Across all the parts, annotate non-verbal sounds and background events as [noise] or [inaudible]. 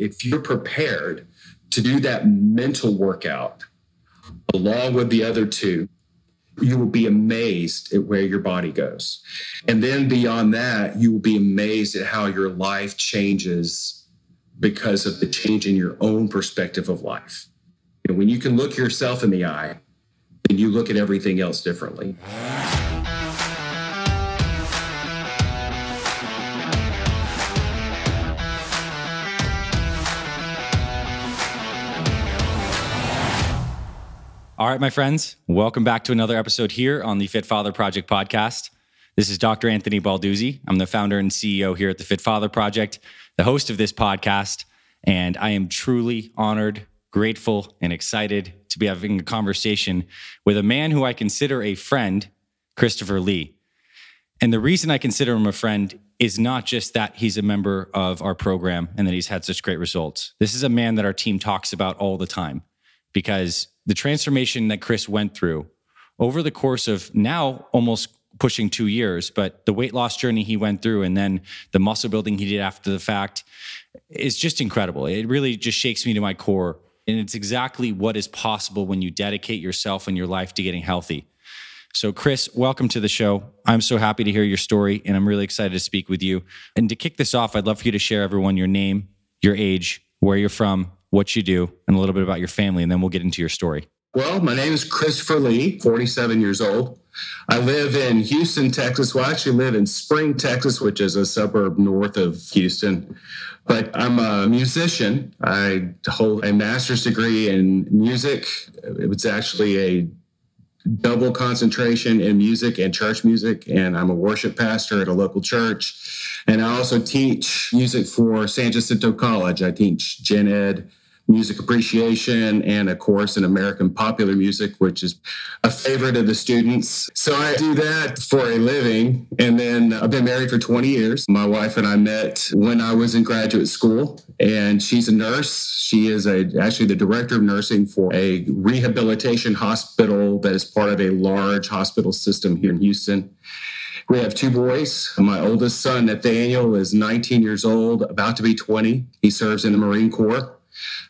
if you're prepared to do that mental workout along with the other two, you will be amazed at where your body goes. And then beyond that, you will be amazed at how your life changes because of the change in your own perspective of life. And when you can look yourself in the eye, then you look at everything else differently. All right, my friends, welcome back to another episode here on the Fit Father Project podcast. This is Dr. Anthony Balduzzi. I'm the founder and CEO here at the Fit Father Project, the host of this podcast, and I am truly honored, grateful, and excited to be having a conversation with a man who I consider a friend, Christopher Lee. And the reason I consider him a friend is not just that he's a member of our program and that he's had such great results. This is a man that our team talks about all the time because the transformation that Chris went through over the course of now almost pushing two years, but the weight loss journey he went through and then the muscle building he did after the fact is just incredible. It really just shakes me to my core. And it's exactly what is possible when you dedicate yourself and your life to getting healthy. So, Chris, welcome to the show. I'm so happy to hear your story, and I'm really excited to speak with you. And to kick this off, I'd love for you to share everyone your name, your age, where you're from, what you do, and a little bit about your family, and then we'll get into your story. Well, my name is Christopher Lee, 47 years old. I live in Houston, Texas. Well, I actually live in Spring, Texas, which is a suburb north of Houston. But I'm a musician. I hold a master's degree in music. It was actually a double concentration in music and church music. And I'm a worship pastor at a local church. And I also teach music for San Jacinto College. I teach gen ed music appreciation and a course in American popular music, which is a favorite of the students. So I do that for a living. And then I've been married for 20 years. My wife and I met when I was in graduate school, and she's a nurse. She is a, actually the director of nursing for a rehabilitation hospital that is part of a large hospital system here in Houston. We have two boys. My oldest son, Nathaniel, is 19 years old, about to be 20. He serves in the Marine Corps.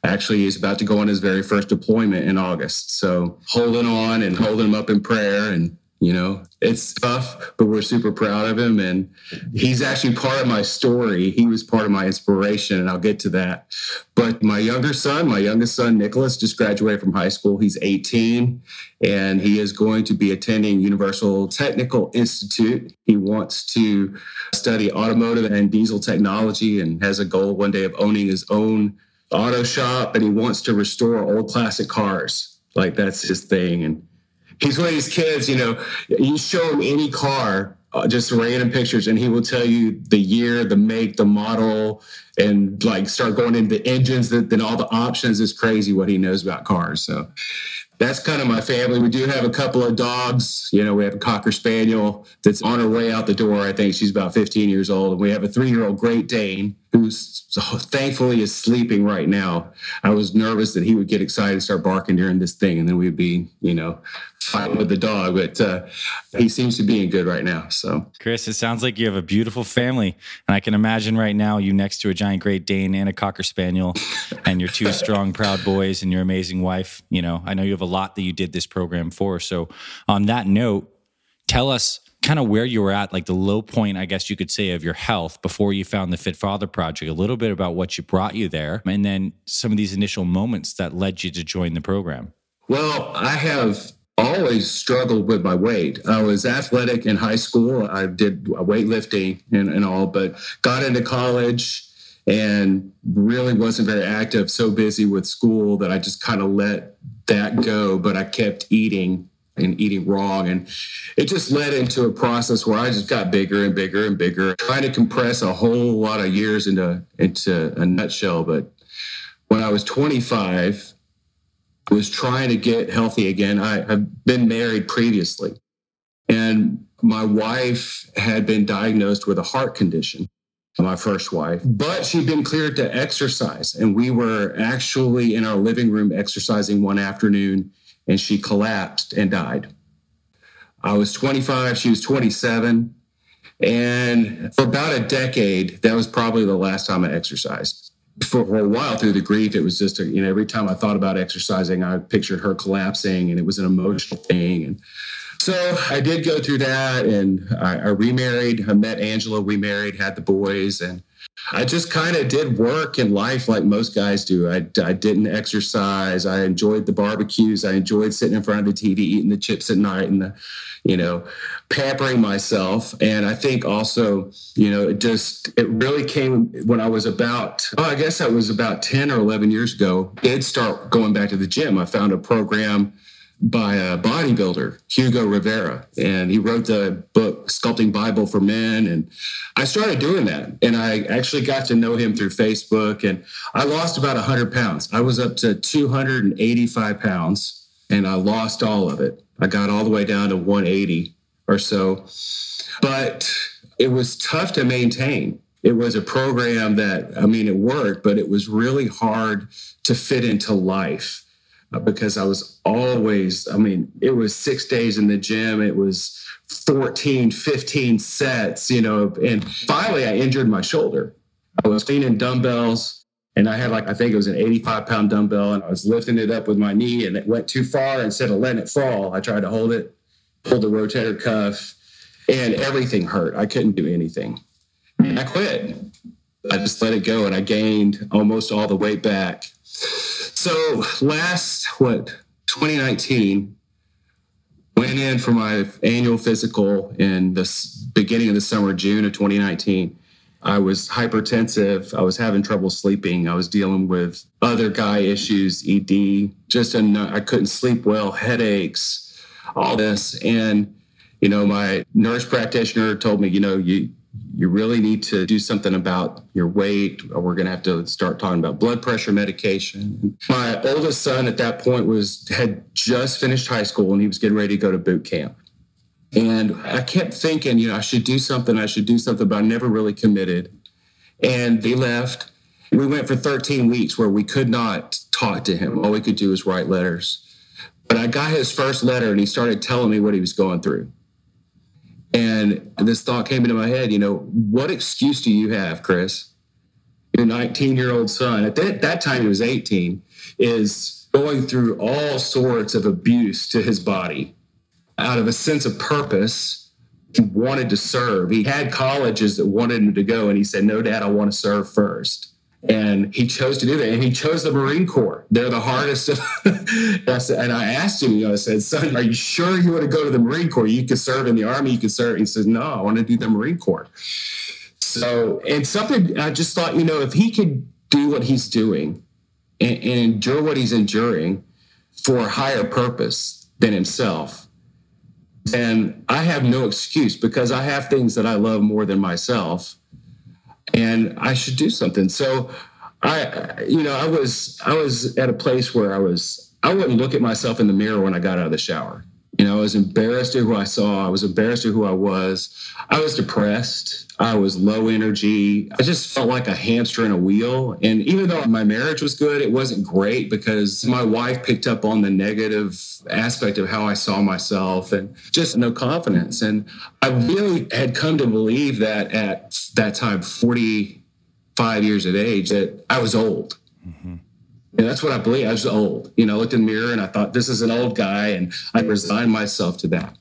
Actually, he's about to go on his very first deployment in August. So holding on and holding him up in prayer. And, you know, it's tough, but we're super proud of him. And he's actually part of my story. He was part of my inspiration, and I'll get to that. But my younger son, my youngest son, Nicholas, just graduated from high school. He's 18 and he is going to be attending Universal Technical Institute. He wants to study automotive and diesel technology and has a goal one day of owning his own auto shop and he wants to restore old classic cars. Like that's his thing. And he's one of these kids, you know, you show him any car, uh, just random pictures, and he will tell you the year, the make, the model, and like start going into engines, that, then all the options is crazy what he knows about cars. So that's kind of my family. We do have a couple of dogs. You know, we have a Cocker Spaniel that's on her way out the door. I think she's about 15 years old. And we have a three year old Great Dane who's thankfully is sleeping right now. I was nervous that he would get excited and start barking during this thing. And then we'd be, you know, fighting with the dog. But uh, he seems to be in good right now. So, Chris, it sounds like you have a beautiful family. And I can imagine right now you next to a giant Great Dane and a Cocker Spaniel and your two [laughs] strong, proud boys and your amazing wife. You know, I know you have a lot that you did this program for. So, on that note, tell us kind of where you were at, like the low point, I guess you could say, of your health before you found the Fit Father Project, a little bit about what you brought you there, and then some of these initial moments that led you to join the program. Well, I have always struggled with my weight. I was athletic in high school. I did weightlifting and, and all, but got into college and really wasn't very active, so busy with school that I just kind of let that go. But I kept eating and eating wrong. And it just led into a process where I just got bigger and bigger and bigger, trying to compress a whole lot of years into, into a nutshell. But when I was 25, I was trying to get healthy again. I have been married previously, and my wife had been diagnosed with a heart condition my first wife, but she'd been cleared to exercise. And we were actually in our living room exercising one afternoon, and she collapsed and died. I was 25, she was 27. And for about a decade, that was probably the last time I exercised. for a while through the grief, it was just, a, you know, every time I thought about exercising, I pictured her collapsing and it was an emotional thing. And so I did go through that and I, I remarried. I met Angela, remarried, had the boys. And I just kind of did work in life like most guys do. I, I didn't exercise. I enjoyed the barbecues. I enjoyed sitting in front of the TV, eating the chips at night and the, you know, pampering myself. And I think also, you know, it just, it really came when I was about, oh, I guess that was about 10 or 11 years ago, did start going back to the gym. I found a program by a bodybuilder, Hugo Rivera, and he wrote the book Sculpting Bible for Men. And I started doing that, and I actually got to know him through Facebook. And I lost about 100 pounds. I was up to 285 pounds, and I lost all of it. I got all the way down to 180 or so, but it was tough to maintain. It was a program that, I mean, it worked, but it was really hard to fit into life because I was always, I mean, it was six days in the gym. It was 14, 15 sets, you know, and finally I injured my shoulder. I was cleaning dumbbells and I had like, I think it was an 85 pound dumbbell and I was lifting it up with my knee and it went too far. Instead of letting it fall, I tried to hold it, pulled the rotator cuff and everything hurt. I couldn't do anything. And I quit. I just let it go and I gained almost all the weight back so last what 2019 went in for my annual physical in the beginning of the summer, June of 2019. I was hypertensive. I was having trouble sleeping. I was dealing with other guy issues, ED, just I I couldn't sleep well, headaches, all this. And, you know, my nurse practitioner told me, you know, you, you really need to do something about your weight. Or we're going to have to start talking about blood pressure medication. My oldest son at that point was had just finished high school and he was getting ready to go to boot camp. And i kept thinking you know i should do something i should do something but i never really committed. And they left. We went for 13 weeks where we could not talk to him. All we could do was write letters. But i got his first letter and he started telling me what he was going through and this thought came into my head, you know, what excuse do you have, Chris? Your 19 year old son, at that, that time he was 18, is going through all sorts of abuse to his body out of a sense of purpose. He wanted to serve. He had colleges that wanted him to go, and he said, No, dad, I want to serve first. And he chose to do that. And he chose the Marine Corps. They're the hardest. [laughs] and I asked him, you know, I said, son, are you sure you want to go to the Marine Corps? You could serve in the Army, you could serve. He says, no, I want to do the Marine Corps. So, and something I just thought, you know, if he could do what he's doing and, and endure what he's enduring for a higher purpose than himself, then I have no excuse because I have things that I love more than myself and I should do something. So I, you know, I was I was at a place where I was I wouldn't look at myself in the mirror when I got out of the shower. You know, I was embarrassed at who I saw. I was embarrassed at who I was. I was depressed. I was low energy. I just felt like a hamster in a wheel. And even though my marriage was good, it wasn't great because my wife picked up on the negative aspect of how I saw myself and just no confidence. And I really had come to believe that at that time, 45 years of age, that I was old. Mm-hmm. And that's what I believe. I was old. You know, I looked in the mirror and I thought, this is an old guy. And I resigned myself to that.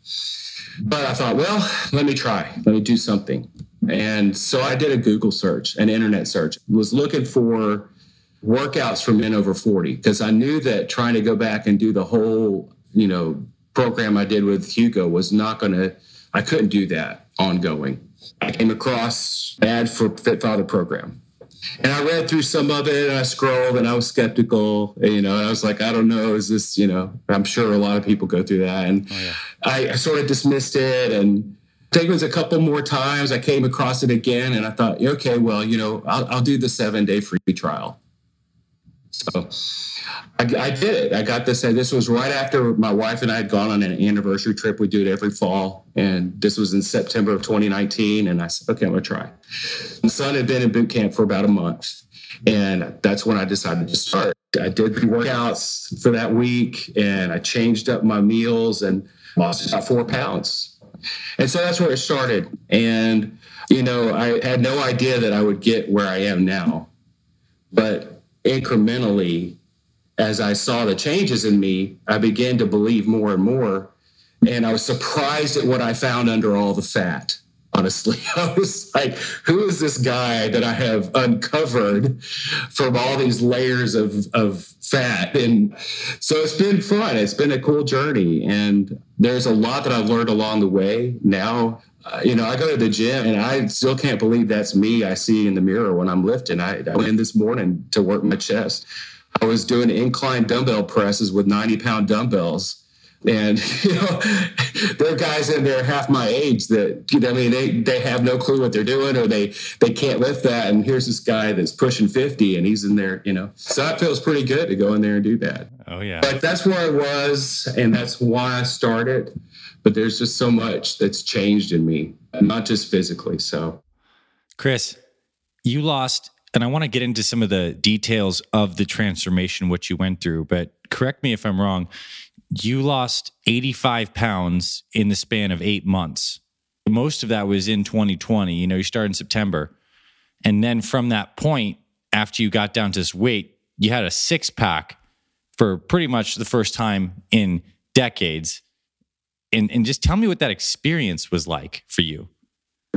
But I thought, well, let me try. Let me do something. And so I did a Google search, an internet search, was looking for workouts for men over 40 because I knew that trying to go back and do the whole, you know, program I did with Hugo was not going to, I couldn't do that ongoing. I came across ad for Fit Father program. And I read through some of it and I scrolled and I was skeptical, you know, and I was like, I don't know, is this, you know, I'm sure a lot of people go through that. And oh, yeah. I, I sort of dismissed it and taken it a couple more times. I came across it again and I thought, okay, well, you know, I'll, I'll do the seven day free trial. So I, I, did it. I got this. This was right after my wife and I had gone on an anniversary trip. We do it every fall. And this was in September of 2019. And I said, okay, I'm going to try. My son had been in boot camp for about a month. And that's when I decided to start. I did the workouts for that week and I changed up my meals and lost about four pounds. And so that's where it started. And, you know, I had no idea that I would get where I am now But incrementally, as I saw the changes in me, I began to believe more and more. And I was surprised at what I found under all the fat. Honestly, [laughs] I was like, who is this guy that I have uncovered from all these layers of, of fat? And so it's been fun. It's been a cool journey. And there's a lot that I've learned along the way. Now, uh, you know, I go to the gym and I still can't believe that's me I see in the mirror when I'm lifting. I, I went in this morning to work my chest. I was doing incline dumbbell presses with 90 pound dumbbells. And, [laughs] you know, there are guys in there half my age that, you know, I mean, they, they have no clue what they're doing or they, they can't lift that. And here's this guy that's pushing 50 and he's in there, you know. So that feels pretty good to go in there and do that. Oh, yeah. But that's where I was. And that's why I started. But there's just so much that's changed in me, not just physically. So, Chris, you lost and I want to get into some of the details of the transformation, what you went through, but correct me if I'm wrong. You lost 85 pounds in the span of eight months. Most of that was in 2020. You know, you started in September. And then from that point, after you got down to this weight, you had a six pack for pretty much the first time in decades. And, and just tell me what that experience was like for you.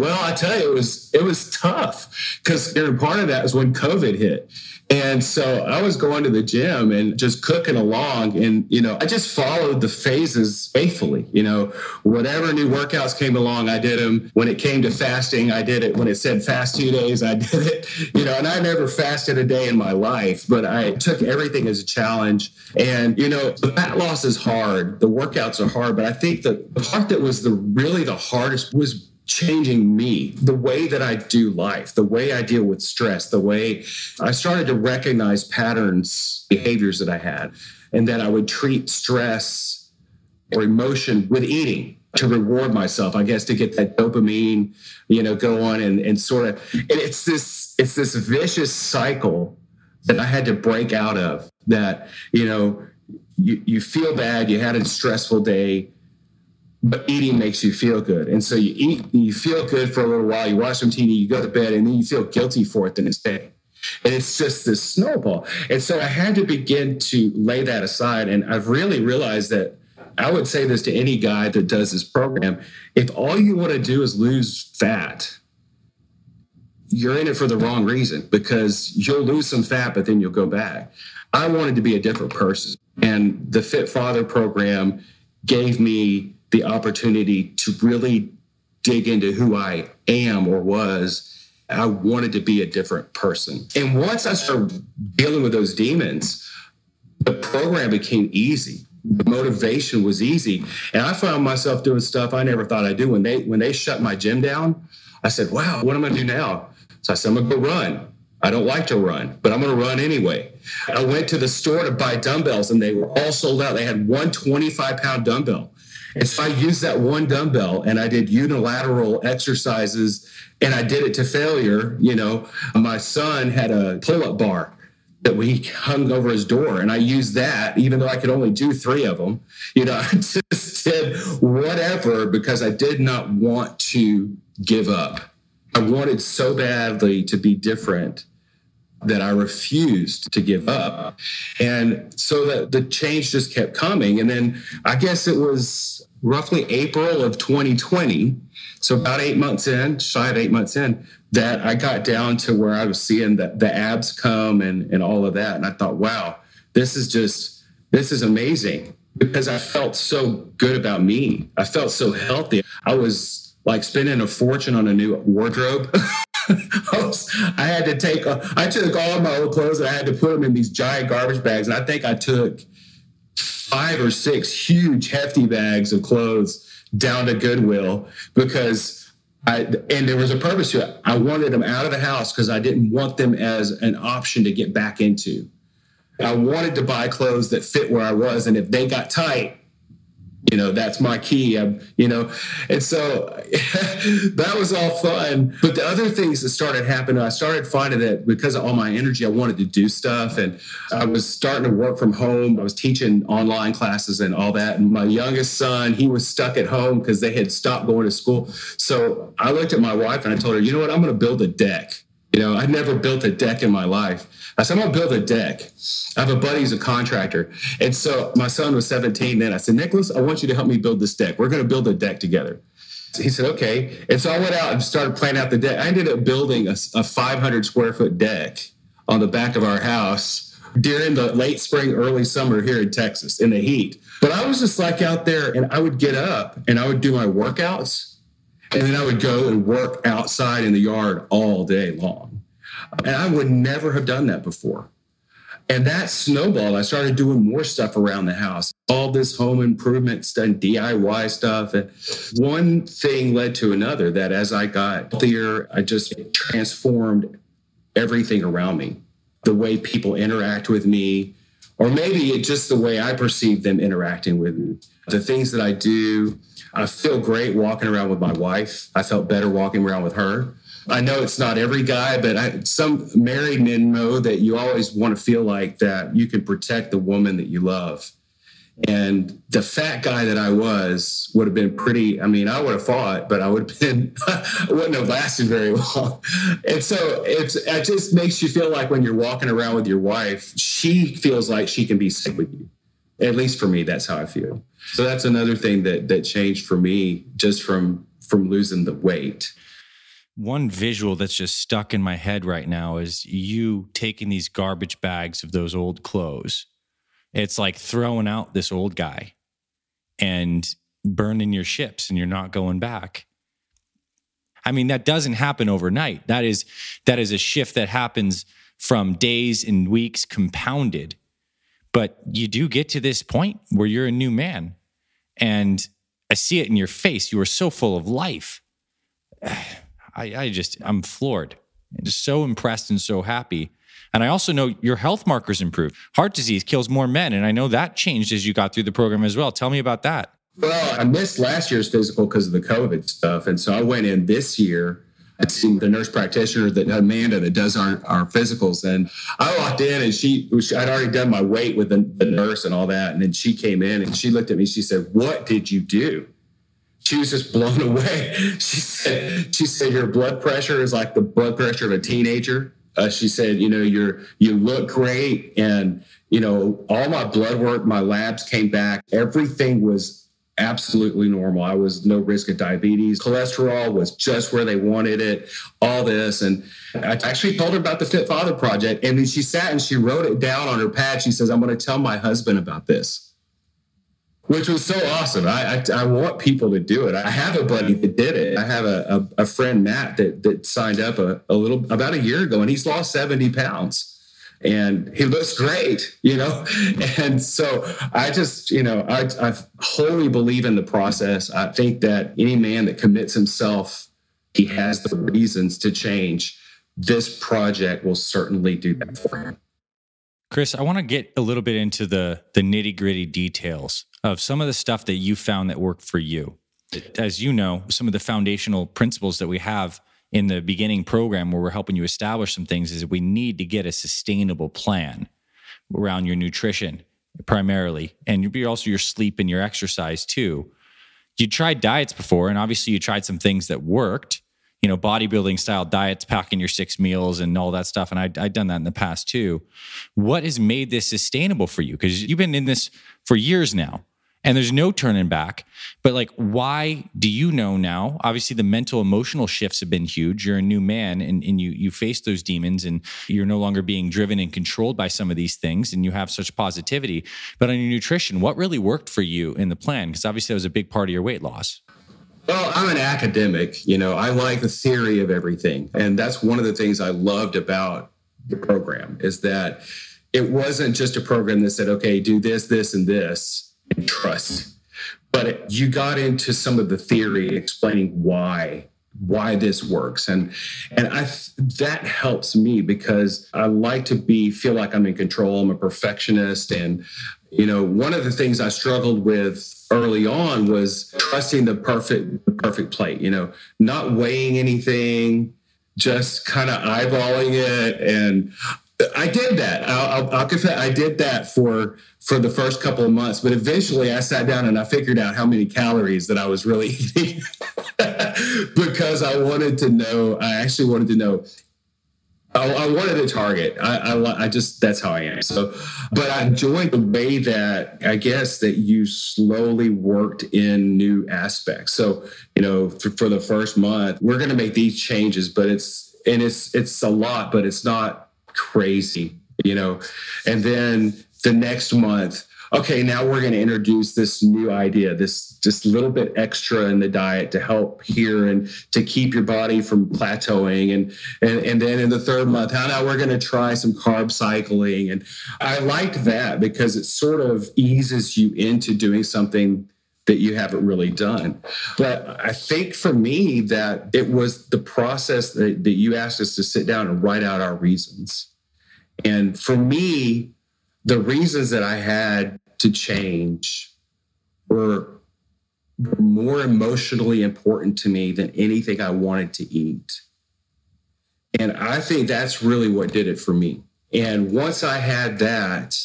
Well, I tell you, it was it was tough because part of that was when COVID hit, and so I was going to the gym and just cooking along, and you know, I just followed the phases faithfully. You know, whatever new workouts came along, I did them. When it came to fasting, I did it. When it said fast two days, I [laughs] did it. You know, and I never fasted a day in my life, but I took everything as a challenge. And you know, the fat loss is hard, the workouts are hard, but I think the part that was the really the hardest was changing me, the way that I do life, the way I deal with stress, the way I started to recognize patterns, behaviors that I had, and that I would treat stress or emotion with eating to reward myself, I guess, to get that dopamine, you know, go on and, and sort of, and it's this, it's this vicious cycle that I had to break out of that, you know, you, you feel bad, you had a stressful day, but eating makes you feel good. And so you eat, you feel good for a little while, you watch some TV, you go to bed, and then you feel guilty for it the next day. And it's just this snowball. And so I had to begin to lay that aside. And I've really realized that I would say this to any guy that does this program if all you want to do is lose fat, you're in it for the wrong reason because you'll lose some fat, but then you'll go back. I wanted to be a different person. And the Fit Father program gave me the opportunity to really dig into who I am or was. I wanted to be a different person. And once I started dealing with those demons, the program became easy. The motivation was easy. And I found myself doing stuff I never thought I'd do. When they when they shut my gym down, I said, wow, what am I gonna do now? So I said, I'm gonna go run. I don't like to run, but I'm going to run anyway. I went to the store to buy dumbbells and they were all sold out. They had one 25 pound dumbbell. And so I used that one dumbbell and I did unilateral exercises and I did it to failure. You know, my son had a pull up bar that we hung over his door and I used that even though I could only do three of them. You know, [laughs] I just did whatever because I did not want to give up. I wanted so badly to be different that I refused to give up. And so that the change just kept coming. And then I guess it was roughly April of 2020. So about eight months in, shy of eight months in, that I got down to where I was seeing the, the abs come and, and all of that. And I thought, wow, this is just, this is amazing because I felt so good about me. I felt so healthy. I was like spending a fortune on a new wardrobe. [laughs] [laughs] I had to take, uh, I took all my old clothes and I had to put them in these giant garbage bags. And I think I took five or six huge, hefty bags of clothes down to Goodwill because I, and there was a purpose to it. I wanted them out of the house because I didn't want them as an option to get back into. I wanted to buy clothes that fit where I was. And if they got tight, you know that's my key I'm, you know. And so [laughs] that was all fun. But the other things that started happening i started finding that because of all my energy i wanted to do stuff. And i was starting to work from home. I was teaching online classes and all that. And my youngest son he was stuck at home because they had stopped going to school. So i looked at my wife and i told her you know what? I'm going to build a deck You know, I'd never built a deck in my life. I said, I'm gonna build a deck. I have a buddy who's a contractor. And so my son was 17 then. I said, Nicholas, I want you to help me build this deck. We're gonna build a deck together. He said, okay. And so I went out and started planning out the deck. I ended up building a, a 500 square foot deck on the back of our house during the late spring, early summer here in Texas in the heat. But I was just like out there and I would get up and I would do my workouts and then I would go and work outside in the yard all day long. And I would never have done that before. And that snowballed. I started doing more stuff around the house, all this home improvement stuff, DIY stuff. And one thing led to another that as I got there, I just transformed everything around me the way people interact with me, or maybe it's just the way I perceive them interacting with me. The things that I do, I feel great walking around with my wife. I felt better walking around with her. I know it's not every guy, but I, some married men know that you always want to feel like that you can protect the woman that you love. And the fat guy that I was would have been pretty. I mean, I would have fought, but I would have been, [laughs] wouldn't have lasted very long. And so it's, it just makes you feel like when you're walking around with your wife, she feels like she can be safe with you. At least for me, that's how I feel. So that's another thing that that changed for me just from from losing the weight. One visual that's just stuck in my head right now is you taking these garbage bags of those old clothes. It's like throwing out this old guy and burning your ships and you're not going back. I mean that doesn't happen overnight. That is that is a shift that happens from days and weeks compounded but you do get to this point where you're a new man. And I see it in your face. You are so full of life. [sighs] I, I just, I'm floored. Just so impressed and so happy. And I also know your health markers improved. Heart disease kills more men. And I know that changed as you got through the program as well. Tell me about that. Well, I missed last year's physical because of the COVID stuff. And so I went in this year seen the nurse practitioner that Amanda that does our, our physicals. And I walked in and she, I'd already done my weight with the, the nurse and all that. And then she came in and she looked at me. She said, What did you do? She was just blown [laughs] away. She said, she said, your blood pressure is like the blood pressure of a teenager. Uh, she said, you know, you're you look great, and you know, all my blood work, my labs came back. Everything was absolutely normal. I was no risk of diabetes. Cholesterol was just where they wanted it, all this. And I actually told her about the Fit Father Project. And then she sat and she wrote it down on her pad. She says, I'm going to tell my husband about this, which was so awesome. I, I, I, want people to do it. I have a buddy that did it. I have a, a, a friend, Matt, that, that signed up a, a little about a year ago and he's lost 70 pounds and he looks great, you know? [laughs] And so I just, you know, I, I wholly believe in the process. I think that any man that commits himself, he has the reasons to change. This project will certainly do that for him. Chris, I want to get a little bit into the the nitty gritty details of some of the stuff that you found that worked for you. As you know, some of the foundational principles that we have in the beginning program where we're helping you establish some things is that we need to get a sustainable plan around your nutrition primarily and also your sleep and your exercise too you tried diets before and obviously you tried some things that worked you know bodybuilding style diets packing your six meals and all that stuff and I, i've done that in the past too what has made this sustainable for you because you've been in this for years now and there's no turning back. But like, why do you know now? Obviously, the mental emotional shifts have been huge. You're a new man and, and you you face those demons and you're no longer being driven and controlled by some of these things and you have such positivity. But on your nutrition, what really worked for you in the plan? Because obviously that was a big part of your weight loss. Well, I'm an academic. You know, I like the theory of everything. And that's one of the things I loved about the program is that it wasn't just a program that said, okay, do this, this, and this and trust. But you got into some of the theory explaining why why this works and and i that helps me because i like to be feel like i'm in control i'm a perfectionist and you know one of the things i struggled with early on was trusting the perfect the perfect plate you know not weighing anything just kind of eyeballing it and I did that. I'll, I'll, I'll, confess. I did that for for the first couple of months, but eventually I sat down and I figured out how many calories that I was really [laughs] eating [laughs] because I wanted to know. I actually wanted to know I, I wanted to target. I, I, I just that's how I am. So, but I enjoyed the way that I guess that you slowly worked in new aspects. So, you know, for, for the first month, we're going to make these changes, but it's and it's it's a lot, but it's not crazy, you know. And then the next month okay, now we're going to introduce this new idea, this just little bit extra in the diet to help here and to keep your body from plateauing. And and, and then in the third month, how now we're going to try some carb cycling. And I liked that because it sort of eases you into doing something that you haven't really done. But I think for me that it was the process that, that you asked us to sit down and write out our reasons. And for me, the reasons that I had to change were more emotionally important to me than anything I wanted to eat. And I think that's really what did it for me. And once I had that,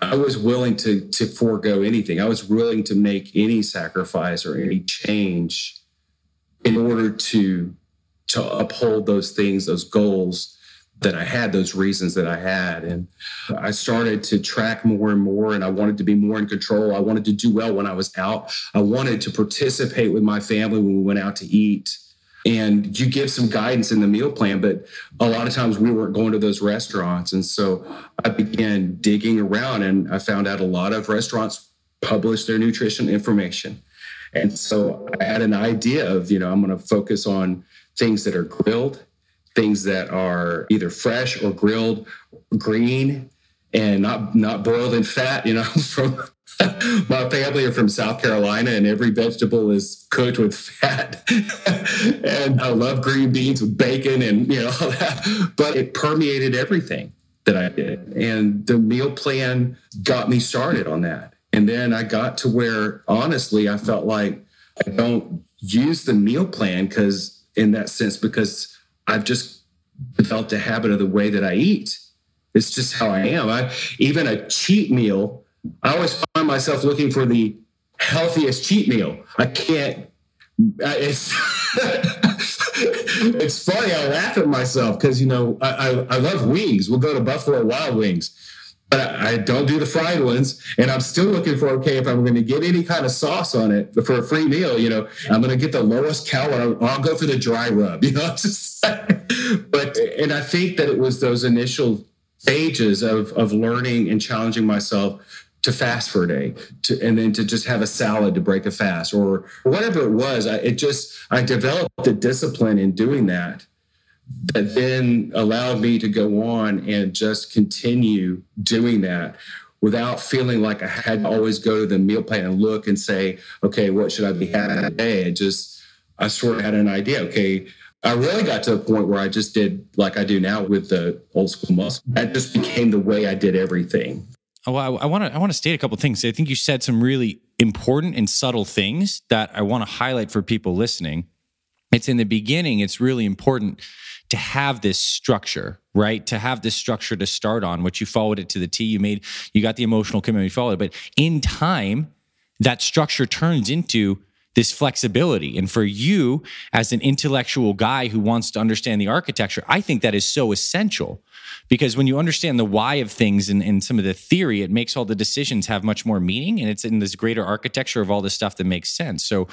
I was willing to to forego anything. I was willing to make any sacrifice or any change in order to to uphold those things, those goals that I had, those reasons that I had. And I started to track more and more, and I wanted to be more in control. I wanted to do well when I was out. I wanted to participate with my family when we went out to eat. And you give some guidance in the meal plan, but a lot of times we weren't going to those restaurants. And so I began digging around and I found out a lot of restaurants publish their nutrition information. And so I had an idea of, you know, I'm going to focus on things that are grilled things that are either fresh or grilled green and not not boiled in fat you know [laughs] from my family are from south carolina and every vegetable is cooked with fat. [laughs] And i love green beans with bacon and you know all that. But it permeated everything that i did. And the meal plan got me started on that. And then i got to where honestly i felt like i don't use the meal plan because in that sense because I've just developed a habit of the way that I eat. It's just how I am. I even a cheat meal, I always find myself looking for the healthiest cheat meal. I can't. It's [laughs] it's funny. I laugh at myself because you know I, I, I love wings. We'll go to Buffalo Wild Wings, I don't do the fried ones. And I'm still looking for okay, if I'm going to get any kind of sauce on it for a free meal, you know, I'm going to get the lowest calorie. I'll, go for the dry rub, [laughs] you know. But and I think that it was those initial stages of of learning and challenging myself to fast for a day to, and then to just have a salad to break a fast or whatever it was I, it just i developed the discipline in doing that that then allowed me to go on and just continue doing that without feeling like I had to always go to the meal plan and look and say, okay, what should I be having today? I just, I sort of had an idea. Okay, I really got to a point where I just did like I do now with the old school muscle. That just became the way I did everything. Oh, I want to I want to state a couple things. I think you said some really important and subtle things that I want to highlight for people listening. It's in the beginning. It's really important to have this structure, right? To have this structure to start on, which you followed it to the T. You made, you got the emotional commitment, you followed it. But in time, that structure turns into this flexibility. And for you, as an intellectual guy who wants to understand the architecture, I think that is so essential because when you understand the why of things and, and, some of the theory, it makes all the decisions have much more meaning. And it's in this greater architecture of all this stuff that makes sense. So,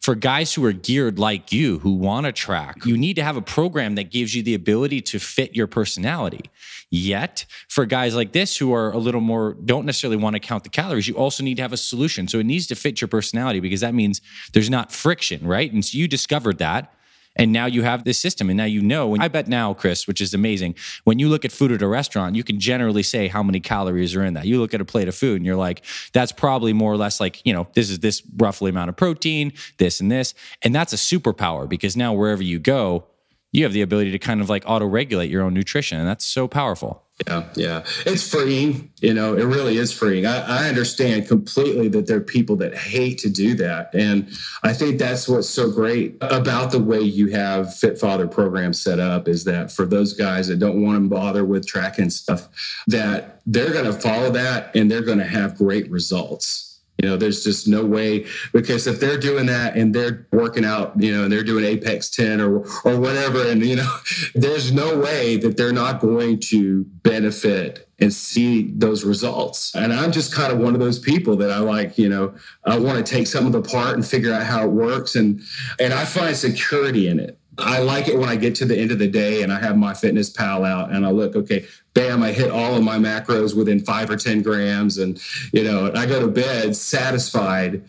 for guys who are geared like you, who want to track, you need to have a program that gives you the ability to fit your personality. Yet, for guys like this who are a little more, don't necessarily want to count the calories, you also need to have a solution. So, it needs to fit your personality because that means there's not friction, right? And so, you discovered that and now you have this system. And now you know. And I bet now, Chris, which is amazing, when you look at food at a restaurant, you can generally say how many calories are in that. You look at a plate of food and you're like, that's probably more or less like, you know, this is this roughly amount of protein, this and this. And that's a superpower because now wherever you go, you have the ability to kind of like auto regulate your own nutrition. And that's so powerful. Yeah, yeah. It's freeing. You know, it really is freeing. I, I, understand completely that there are people that hate to do that. And I think that's what's so great about the way you have Fit Father programs set up is that for those guys that don't want to bother with tracking stuff, that they're going to follow that and they're going to have great results You know, there's just no way because if they're doing that and they're working out, you know, and they're doing Apex 10 or or whatever, and you know, [laughs] there's no way that they're not going to benefit and see those results. And I'm just kind of one of those people that I like, you know, I want to take some of the part and figure out how it works. And and I find security in it. I like it when I get to the end of the day and I have MyFitnessPal out and I look, okay, bam, I hit all of my macros within five or 10 grams. And, you know, I go to bed satisfied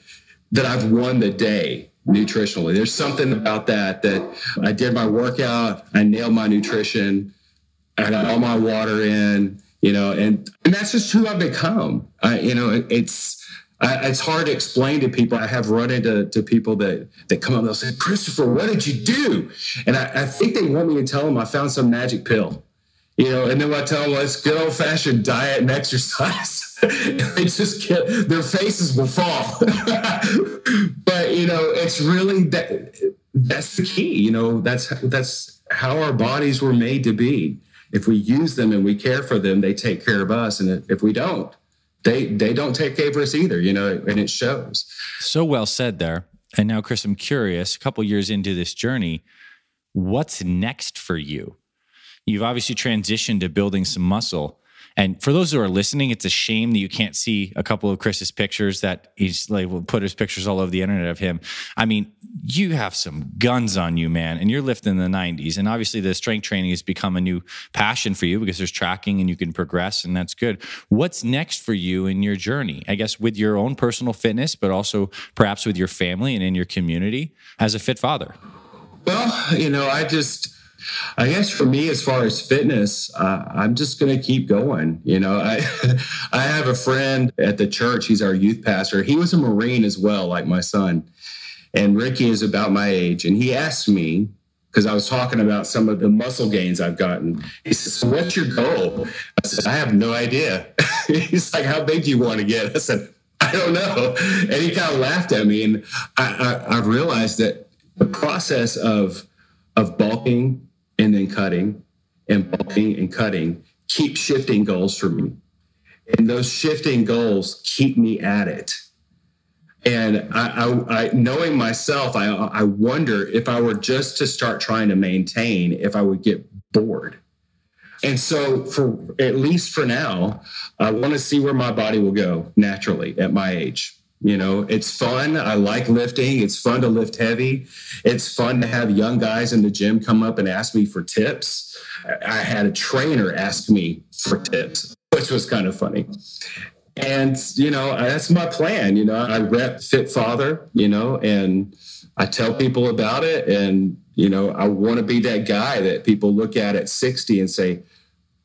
that I've won the day nutritionally. There's something about that that I did my workout, I nailed my nutrition, I got all my water in, you know, and, and that's just who I've become. I, you know, it, it's, I, it's hard to explain to people. I have run into to people that that come up and they'll say, "Christopher, what did you do?" And I, I think they want me to tell them I found some magic pill, you know. And then I tell them, well, it's good old fashioned diet and [laughs] exercise. [laughs] they just get their faces will fall. [laughs] but you know, it's really that that's the key. You know, that's that's how our bodies were made to be. If we use them and we care for them, they take care of us. And if we don't, they they don't take care of us either, you know, and it shows. So well said there. And now, Chris, I'm curious. A couple years into this journey, what's next for you? You've obviously transitioned to building some muscle. And for those who are listening, it's a shame that you can't see a couple of Chris's pictures that he's like will put his pictures all over the internet of him. I mean, you have some guns on you, man, and you're lifting the 90s. And obviously the strength training has become a new passion for you because there's tracking and you can progress and that's good. What's next for you in your journey? I guess with your own personal fitness, but also perhaps with your family and in your community as a fit father. Well, you know, I just I guess for me, as far as fitness, uh, I'm just going to keep going. You know, I [laughs] I have a friend at the church. He's our youth pastor. He was a Marine as well, like my son. And Ricky is about my age, and he asked me because I was talking about some of the muscle gains I've gotten. He says, "What's your goal?" I said, "I have no idea." [laughs] He's like, "How big do you want to get?" I said, "I don't know." And he kind of laughed at me, and I, I, I realized that the process of of bulking and then cutting and bulking and cutting keep shifting goals for me. And those shifting goals keep me at it. And I, I, I, knowing myself, I, I wonder if I were just to start trying to maintain, if I would get bored. And so, for at least for now, I want to see where my body will go naturally at my age. You know, it's fun. I like lifting. It's fun to lift heavy. It's fun to have young guys in the gym come up and ask me for tips. I had a trainer ask me for tips, which was kind of funny. And, you know, that's my plan. You know, I rep Fit Father, you know, and I tell people about it. And, you know, I want to be that guy that people look at at 60 and say,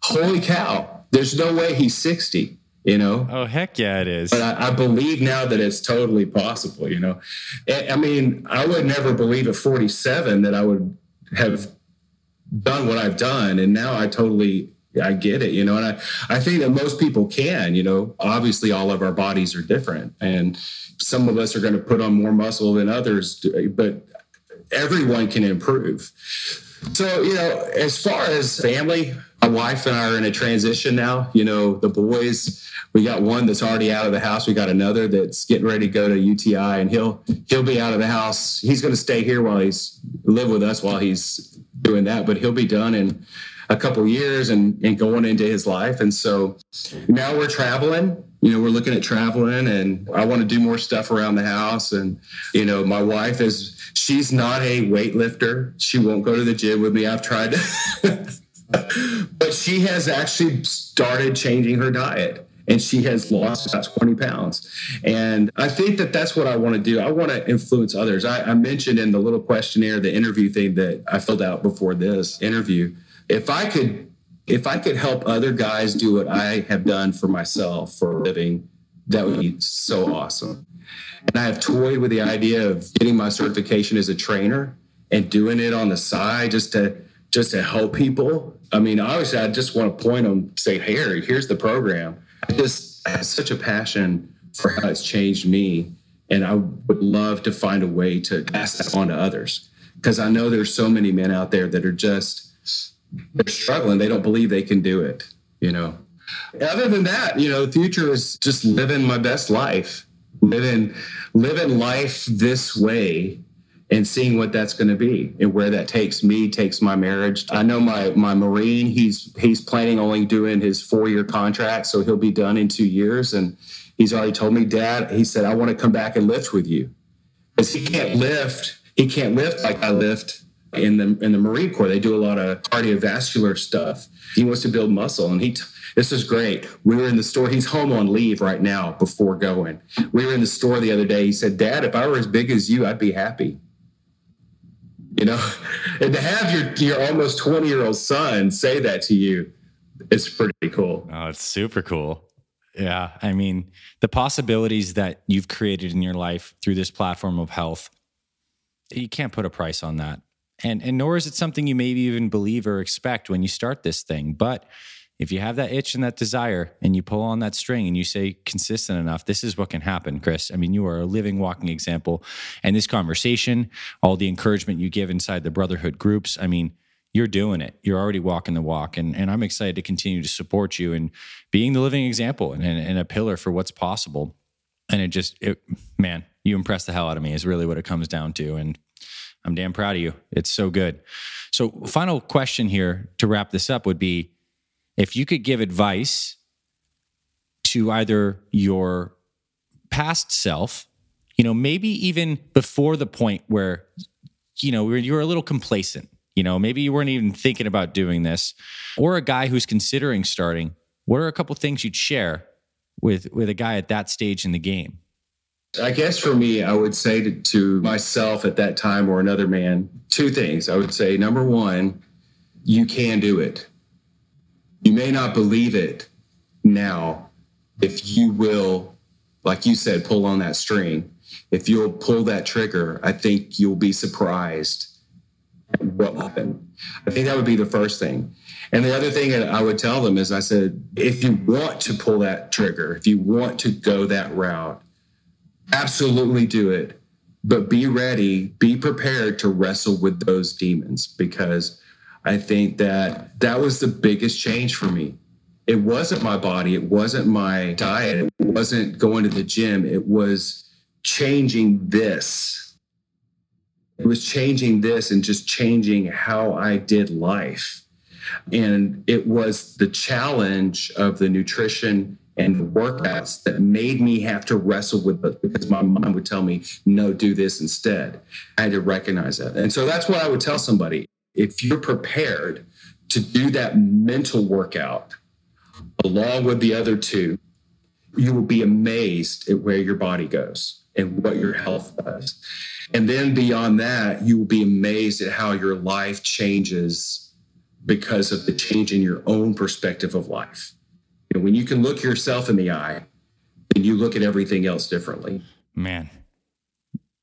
holy cow, there's no way he's 60 you know? Oh heck yeah it is. But I, I, believe now that it's totally possible you know? I mean i would never believe at 47 that i would have done what i've done and now i totally i get it you know? And i i think that most people can you know? Obviously all of our bodies are different and some of us are going to put on more muscle than others but everyone can improve so you know as far as family my wife and I are in a transition now. You know, the boys, we got one that's already out of the house. We got another that's getting ready to go to UTI, and he'll he'll be out of the house. He's going to stay here while he's live with us while he's doing that, but he'll be done in a couple years and and going into his life. And so now we're traveling. You know, we're looking at traveling, and I want to do more stuff around the house. And you know, my wife is she's not a weightlifter. She won't go to the gym with me. I've tried to. [laughs] but she has actually started changing her diet and she has lost about 20 pounds. And I think that that's what I want to do. I want to influence others. I, I, mentioned in the little questionnaire, the interview thing that I filled out before this interview. If I could, if I could help other guys do what I have done for myself for a living, that would be so awesome. And I have toyed with the idea of getting my certification as a trainer and doing it on the side just to just to help people. I mean, obviously, I just want to point them, say, "Hey, here's the program." I just I have such a passion for how it's changed me, and I would love to find a way to pass that on to others because I know there's so many men out there that are just they're struggling. They don't believe they can do it. You know. Other than that, you know, the future is just living my best life. living living life this way and seeing what that's going to be and where that takes me takes my marriage i know my my marine he's he's planning only doing his four year contract so he'll be done in two years and he's already told me dad he said i want to come back and lift with you because he can't lift he can't lift like i lift in the in the marine corps they do a lot of cardiovascular stuff he wants to build muscle and he t- this is great. We were in the store. He's home on leave right now before going. We were in the store the other day. He said, Dad, if I were as big as you, I'd be happy you know [laughs] and to have your your almost 20 year old son say that to you it's pretty cool oh it's super cool yeah i mean the possibilities that you've created in your life through this platform of health you can't put a price on that and and nor is it something you maybe even believe or expect when you start this thing but if you have that itch and that desire and you pull on that string and you say consistent enough, this is what can happen, Chris. I mean, you are a living, walking example. And this conversation, all the encouragement you give inside the brotherhood groups, I mean, you're doing it. You're already walking the walk. And, and I'm excited to continue to support you and being the living example and, and a pillar for what's possible. And it just, it, man, you impress the hell out of me is really what it comes down to. And I'm damn proud of you. It's so good. So, final question here to wrap this up would be if you could give advice to either your past self, you know, maybe even before the point where, you know, you were a little complacent, you know, maybe you weren't even thinking about doing this, or a guy who's considering starting, what are a couple things you'd share with with a guy at that stage in the game? I guess for me, I would say to, to myself at that time or another man, two things. I would say number one, you can do it. You may not believe it now. If you will, like you said, pull on that string, if you'll pull that trigger, I think you'll be surprised what will happen. I think that would be the first thing. And the other thing that I would tell them is I said, if you want to pull that trigger, if you want to go that route, absolutely do it. But be ready, be prepared to wrestle with those demons because I think that that was the biggest change for me. It wasn't my body, it wasn't my diet, it wasn't going to the gym, it was changing this. It was changing this and just changing how I did life. And it was the challenge of the nutrition and workouts that made me have to wrestle with it because my mind would tell me, no, do this instead. I had to recognize that. And so that's what I would tell somebody if you're prepared to do that mental workout along with the other two, you will be amazed at where your body goes and what your health does. And then beyond that, you will be amazed at how your life changes because of the change in your own perspective of life. And when you can look yourself in the eye, then you look at everything else differently. Man,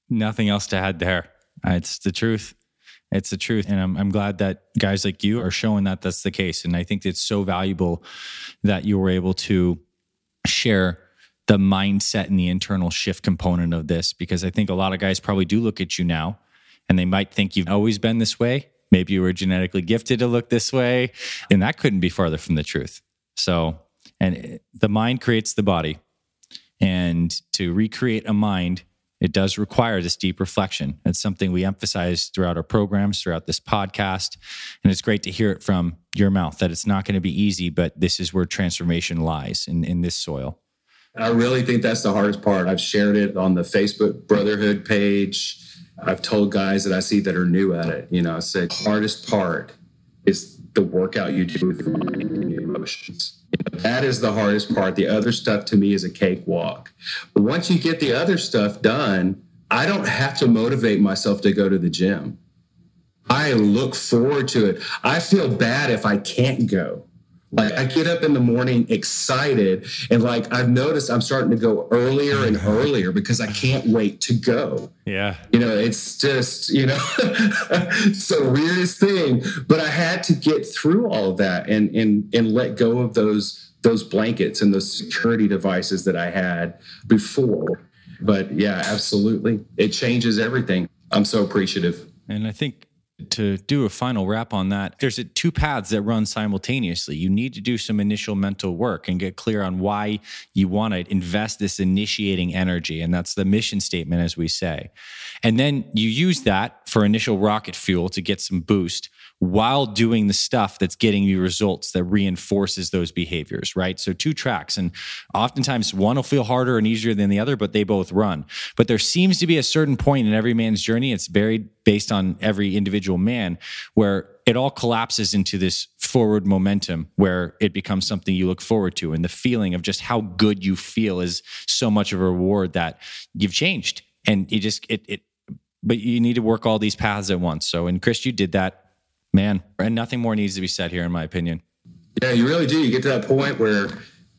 nothing else to add there. Uh, it's the truth. It's the truth. And I'm, I'm glad that guys like you are showing that that's the case. And I think it's so valuable that you were able to share the mindset and the internal shift component of this because I think a lot of guys probably do look at you now and they might think you've always been this way. Maybe you were genetically gifted to look this way. And that couldn't be farther from the truth. So, and the mind creates the body. And to recreate a mind it does require this deep reflection. It's something we emphasize throughout our programs, throughout this podcast. And it's great to hear it from your mouth that it's not going to be easy, but this is where transformation lies in, in this soil. And I really think that's the hardest part. I've shared it on the Facebook Brotherhood page. I've told guys that I see that are new at it, you know, I said, hardest part is the workout you do with your mind and your emotions. That is the hardest part. The other stuff to me is a cakewalk. But once you get the other stuff done, I don't have to motivate myself to go to the gym. I look forward to it. I feel bad if I can't go. Like I get up in the morning excited and like I've noticed I'm starting to go earlier and mm-hmm. earlier because I can't wait to go. Yeah. You know, it's just, you know, [laughs] it's the weirdest thing. But I had to get through all of that and and and let go of those those blankets and those security devices that I had before. But yeah, absolutely. It changes everything. I'm so appreciative. And I think to do a final wrap on that, there's two paths that run simultaneously. You need to do some initial mental work and get clear on why you want to invest this initiating energy. And that's the mission statement, as we say. And then you use that for initial rocket fuel to get some boost while doing the stuff that's getting you results that reinforces those behaviors, right? So two tracks. And oftentimes one will feel harder and easier than the other, but they both run. But there seems to be a certain point in every man's journey. It's varied based on every individual man where it all collapses into this forward momentum where it becomes something you look forward to. And the feeling of just how good you feel is so much of a reward that you've changed. And you just, it, it, but you need to work all these paths at once. So, and Chris, you did that man. And nothing more needs to be said here, in my opinion. Yeah, you really do. You get to that point where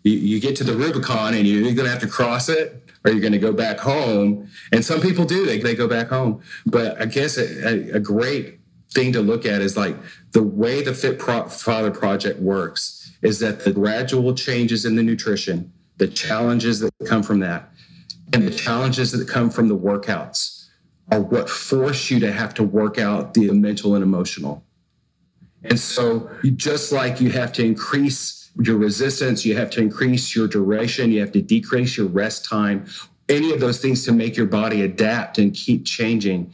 you, you get to the Rubicon and you're going to have to cross it or you're going to go back home. And some people do, they, they go back home. But I guess a, a great thing to look at is like the way the Fit Pro- Father Project works is that the gradual changes in the nutrition, the challenges that come from that, and the challenges that come from the workouts are what force you to have to work out the mental and emotional. And so, just like you have to increase your resistance, you have to increase your duration, you have to decrease your rest time, any of those things to make your body adapt and keep changing.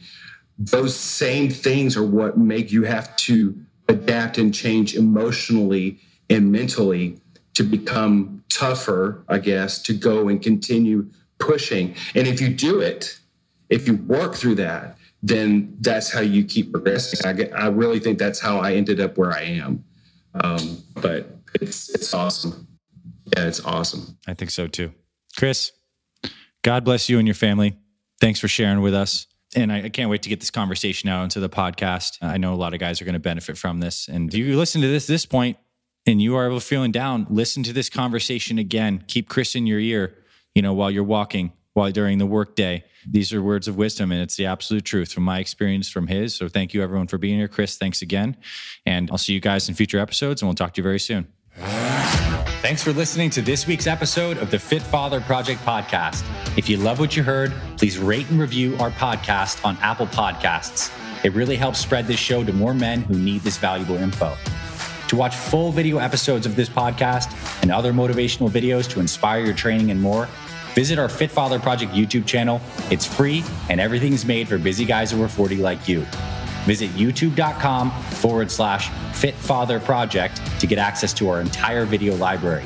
Those same things are what make you have to adapt and change emotionally and mentally to become tougher, I guess, to go and continue pushing. And if you do it, if you work through that, then that's how you keep progressing. I, get, I really think that's how I ended up where I am. Um, but it's it's awesome. Yeah, it's awesome. I think so too. Chris, God bless you and your family. Thanks for sharing with us. And I, I can't wait to get this conversation out into the podcast. I know a lot of guys are going to benefit from this. And if you listen to this this point and you are feeling down, listen to this conversation again. Keep Chris in your ear, you know, while you're walking, while during the workday these are words of wisdom, and it's the absolute truth from my experience, from his. So thank you, everyone, for being here. Chris, thanks again. And I'll see you guys in future episodes, and we'll talk to you very soon. Thanks for listening to this week's episode of the Fit Father Project podcast. If you love what you heard, please rate and review our podcast on Apple Podcasts. It really helps spread this show to more men who need this valuable info. To watch full video episodes of this podcast and other motivational videos to inspire your training and more, Visit our Fit Father Project YouTube channel. It's free and everything's made for busy guys over 40 like you. Visit youtube.com forward slash Fit Father Project to get access to our entire video library.